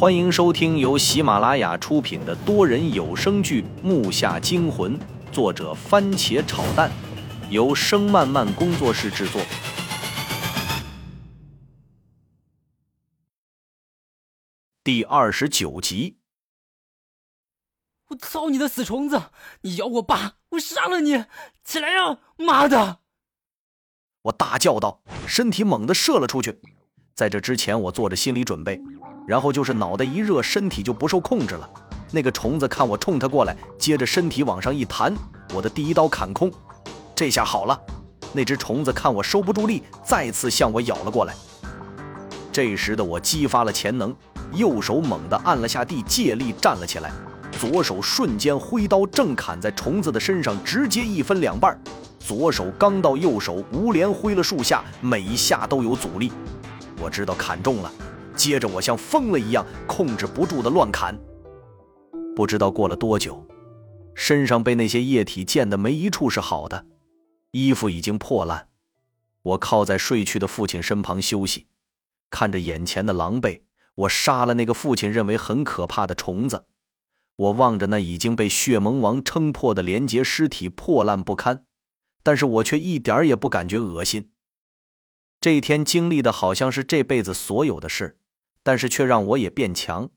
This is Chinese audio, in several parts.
欢迎收听由喜马拉雅出品的多人有声剧《木下惊魂》，作者番茄炒蛋，由声漫漫工作室制作。第二十九集。我操你的死虫子！你咬我爸，我杀了你！起来呀，妈的！我大叫道，身体猛地射了出去。在这之前，我做着心理准备。然后就是脑袋一热，身体就不受控制了。那个虫子看我冲它过来，接着身体往上一弹，我的第一刀砍空。这下好了，那只虫子看我收不住力，再次向我咬了过来。这时的我激发了潜能，右手猛地按了下地，借力站了起来，左手瞬间挥刀正砍在虫子的身上，直接一分两半。左手刚到右手，无连挥了数下，每一下都有阻力。我知道砍中了。接着我像疯了一样，控制不住的乱砍。不知道过了多久，身上被那些液体溅的没一处是好的，衣服已经破烂。我靠在睡去的父亲身旁休息，看着眼前的狼狈，我杀了那个父亲认为很可怕的虫子。我望着那已经被血盟王撑破的连结尸体，破烂不堪，但是我却一点也不感觉恶心。这一天经历的好像是这辈子所有的事。但是却让我也变强，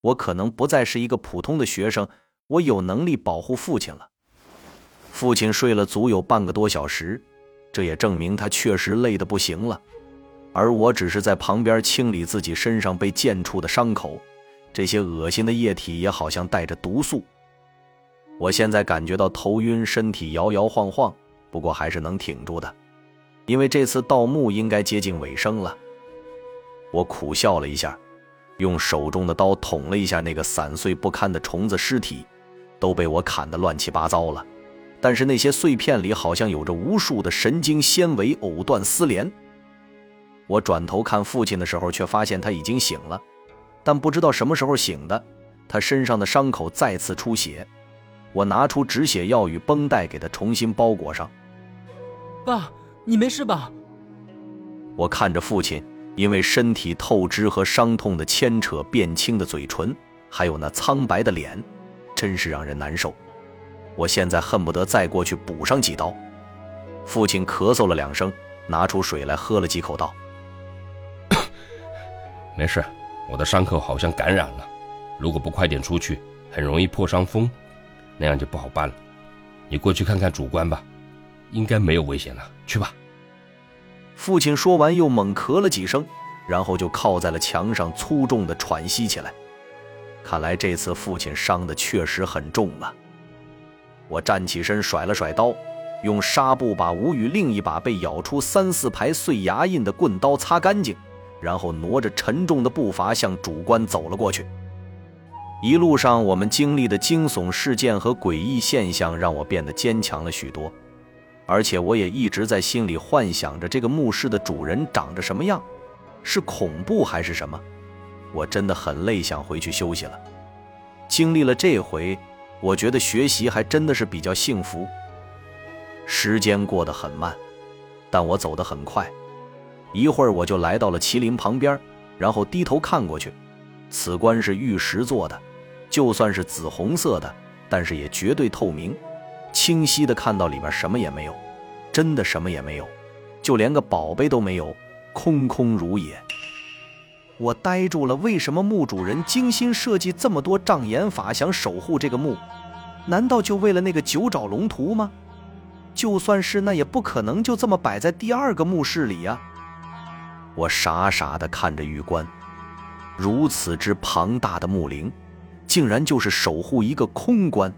我可能不再是一个普通的学生，我有能力保护父亲了。父亲睡了足有半个多小时，这也证明他确实累得不行了。而我只是在旁边清理自己身上被剑触的伤口，这些恶心的液体也好像带着毒素。我现在感觉到头晕，身体摇摇晃晃，不过还是能挺住的，因为这次盗墓应该接近尾声了。我苦笑了一下，用手中的刀捅了一下那个散碎不堪的虫子尸体，都被我砍得乱七八糟了。但是那些碎片里好像有着无数的神经纤维藕断丝连。我转头看父亲的时候，却发现他已经醒了，但不知道什么时候醒的。他身上的伤口再次出血，我拿出止血药与绷带给他重新包裹上。爸，你没事吧？我看着父亲。因为身体透支和伤痛的牵扯，变青的嘴唇，还有那苍白的脸，真是让人难受。我现在恨不得再过去补上几刀。父亲咳嗽了两声，拿出水来喝了几口，道：“没事，我的伤口好像感染了，如果不快点出去，很容易破伤风，那样就不好办了。你过去看看主官吧，应该没有危险了，去吧。”父亲说完，又猛咳了几声，然后就靠在了墙上，粗重地喘息起来。看来这次父亲伤的确实很重了。我站起身，甩了甩刀，用纱布把吴宇另一把被咬出三四排碎牙印的棍刀擦干净，然后挪着沉重的步伐向主官走了过去。一路上我们经历的惊悚事件和诡异现象，让我变得坚强了许多。而且我也一直在心里幻想着这个墓室的主人长着什么样，是恐怖还是什么？我真的很累，想回去休息了。经历了这回，我觉得学习还真的是比较幸福。时间过得很慢，但我走得很快。一会儿我就来到了麒麟旁边，然后低头看过去，此棺是玉石做的，就算是紫红色的，但是也绝对透明。清晰的看到里面什么也没有，真的什么也没有，就连个宝贝都没有，空空如也。我呆住了，为什么墓主人精心设计这么多障眼法，想守护这个墓？难道就为了那个九爪龙图吗？就算是，那也不可能就这么摆在第二个墓室里呀。我傻傻的看着玉棺，如此之庞大的墓陵，竟然就是守护一个空棺。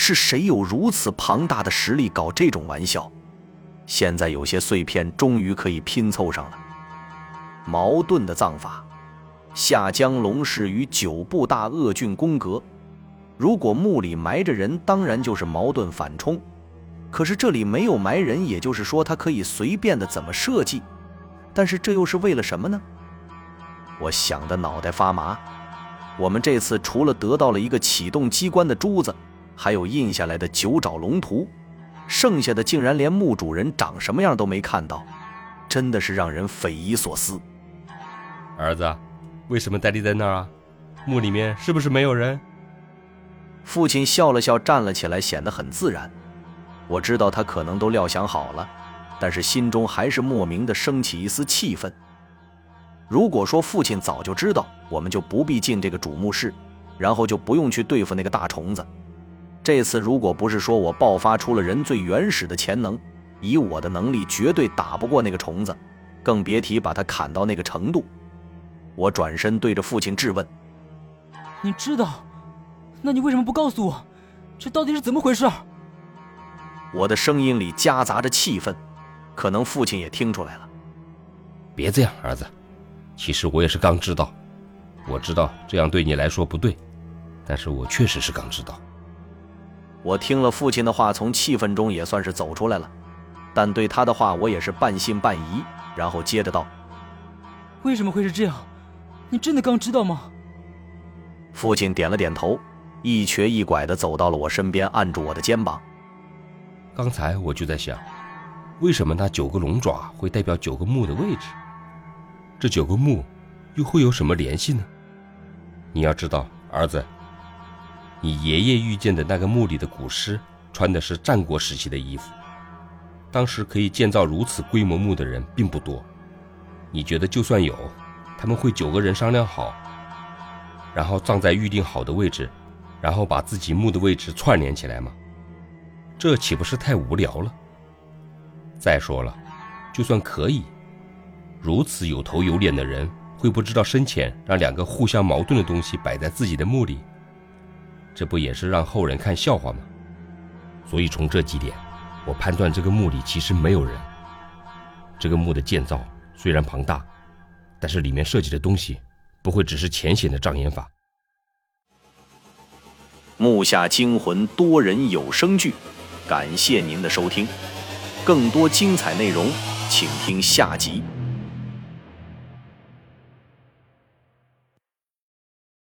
是谁有如此庞大的实力搞这种玩笑？现在有些碎片终于可以拼凑上了。矛盾的葬法，下江龙氏与九部大恶郡宫阁。如果墓里埋着人，当然就是矛盾反冲。可是这里没有埋人，也就是说他可以随便的怎么设计。但是这又是为了什么呢？我想的脑袋发麻。我们这次除了得到了一个启动机关的珠子。还有印下来的九爪龙图，剩下的竟然连墓主人长什么样都没看到，真的是让人匪夷所思。儿子，为什么呆立在那儿啊？墓里面是不是没有人？父亲笑了笑，站了起来，显得很自然。我知道他可能都料想好了，但是心中还是莫名的升起一丝气愤。如果说父亲早就知道，我们就不必进这个主墓室，然后就不用去对付那个大虫子。这次如果不是说我爆发出了人最原始的潜能，以我的能力绝对打不过那个虫子，更别提把它砍到那个程度。我转身对着父亲质问：“你知道？那你为什么不告诉我？这到底是怎么回事？”我的声音里夹杂着气愤，可能父亲也听出来了。别这样，儿子。其实我也是刚知道，我知道这样对你来说不对，但是我确实是刚知道。我听了父亲的话，从气愤中也算是走出来了，但对他的话我也是半信半疑。然后接着道：“为什么会是这样？你真的刚知道吗？”父亲点了点头，一瘸一拐地走到了我身边，按住我的肩膀。刚才我就在想，为什么那九个龙爪会代表九个墓的位置？这九个墓又会有什么联系呢？你要知道，儿子。你爷爷遇见的那个墓里的古尸，穿的是战国时期的衣服。当时可以建造如此规模墓的人并不多。你觉得就算有，他们会九个人商量好，然后葬在预定好的位置，然后把自己墓的位置串联起来吗？这岂不是太无聊了？再说了，就算可以，如此有头有脸的人，会不知道深浅让两个互相矛盾的东西摆在自己的墓里？这不也是让后人看笑话吗？所以从这几点，我判断这个墓里其实没有人。这个墓的建造虽然庞大，但是里面设计的东西不会只是浅显的障眼法。木下惊魂多人有声剧，感谢您的收听，更多精彩内容，请听下集。